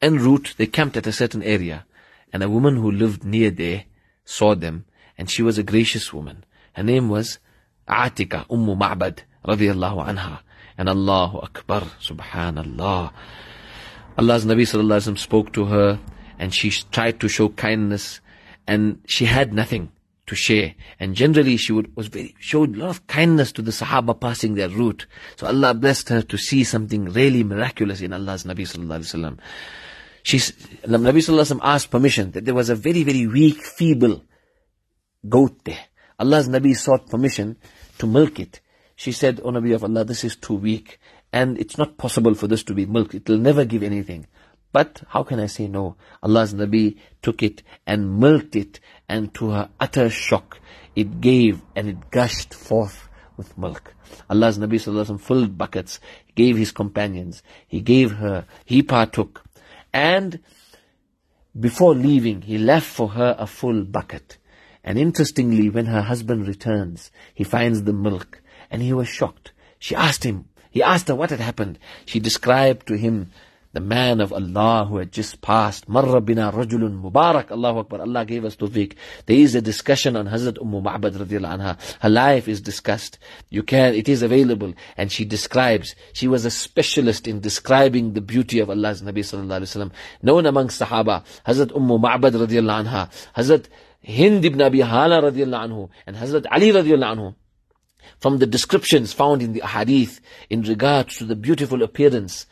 en route, they camped at a certain area. And a woman who lived near there saw them. And she was a gracious woman. Her name was Atika, Ummu Ma'bad, radiallahu anha. And Allahu Akbar, subhanallah. Allah's Nabi sallallahu spoke to her and she tried to show kindness and she had nothing to share. And generally she would, was very, showed a lot of kindness to the Sahaba passing their route. So Allah blessed her to see something really miraculous in Allah's Nabi sallallahu alaihi wasallam. The Nabi sallallahu alaihi asked permission that there was a very, very weak, feeble goat there. Allah's Nabi sought permission to milk it. She said, O Nabi of Allah, this is too weak and it's not possible for this to be milk. It will never give anything. But how can I say no? Allah's Nabi took it and milked it and to her utter shock, it gave and it gushed forth with milk. Allah's Nabi filled buckets, gave his companions, he gave her, he partook. And before leaving, he left for her a full bucket. And interestingly, when her husband returns, he finds the milk and he was shocked. She asked him, he asked her what had happened. She described to him the man of Allah who had just passed. Marra bina rajulun mubarak. Allahu Akbar. Allah gave us tawfiq. There is a discussion on Hazrat Umm Ma'bad radiallahu anha. Her life is discussed. You can, it is available. And she describes, she was a specialist in describing the beauty of Allah's Nabi sallallahu alayhi wa Known among Sahaba, Hazrat Umm Ma'bad radiallahu anha, Hazrat Hind ibn Abi Hala radiallahu anhu, and Hazrat Ali radiallahu anhu from the descriptions found in the hadith in regards to the beautiful appearance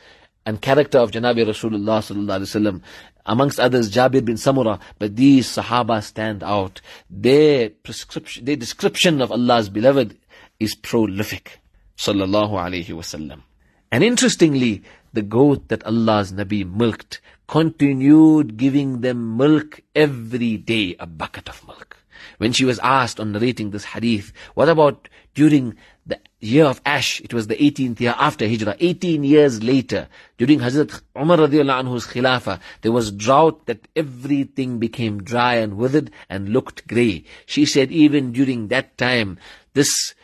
and character of Janabi Rasulullah sallallahu alaihi wasallam. Amongst others, Jabir bin Samura, but these Sahaba stand out. Their prescription, their description of Allah's beloved is prolific. Sallallahu alaihi wasallam. And interestingly, the goat that Allah's Nabi milked continued giving them milk every day, a bucket of milk. When she was asked on narrating this hadith, what about during the year of Ash, it was the 18th year after Hijrah, 18 years later, during Hazrat Umar radiallahu anhu's khilafah, there was drought that everything became dry and withered and looked grey. She said even during that time, this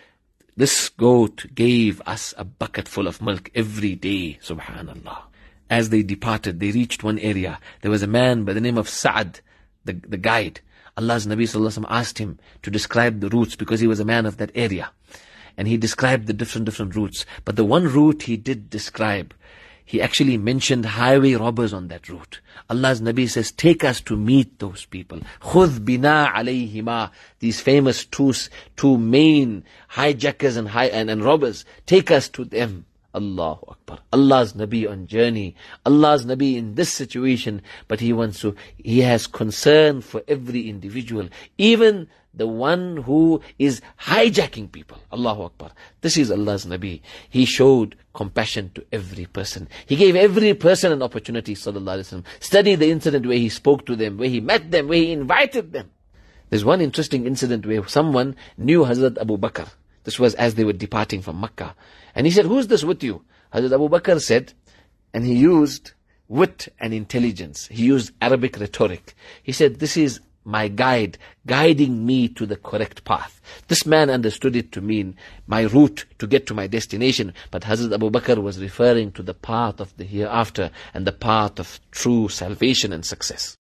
this goat gave us a bucket full of milk every day, subhanallah. As they departed, they reached one area. There was a man by the name of Sa'ad, the, the guide. Allah's Nabi Sallallahu asked him to describe the routes because he was a man of that area. And he described the different, different routes. But the one route he did describe, he actually mentioned highway robbers on that route. Allah's Nabi says, take us to meet those people. خُذْ bina alayhima. These famous two, two main hijackers and, high, and, and robbers. Take us to them. Allahu Akbar. Allah's Nabi on journey. Allah's Nabi in this situation, but he wants to, he has concern for every individual. Even the one who is hijacking people. Allahu Akbar. This is Allah's Nabi. He showed compassion to every person. He gave every person an opportunity, sallallahu alaihi wasallam. Study the incident where he spoke to them, where he met them, where he invited them. There's one interesting incident where someone knew Hazrat Abu Bakr. This was as they were departing from Makkah. And he said, who's this with you? Hazrat Abu Bakr said, and he used wit and intelligence. He used Arabic rhetoric. He said, this is my guide, guiding me to the correct path. This man understood it to mean my route to get to my destination, but Hazrat Abu Bakr was referring to the path of the hereafter and the path of true salvation and success.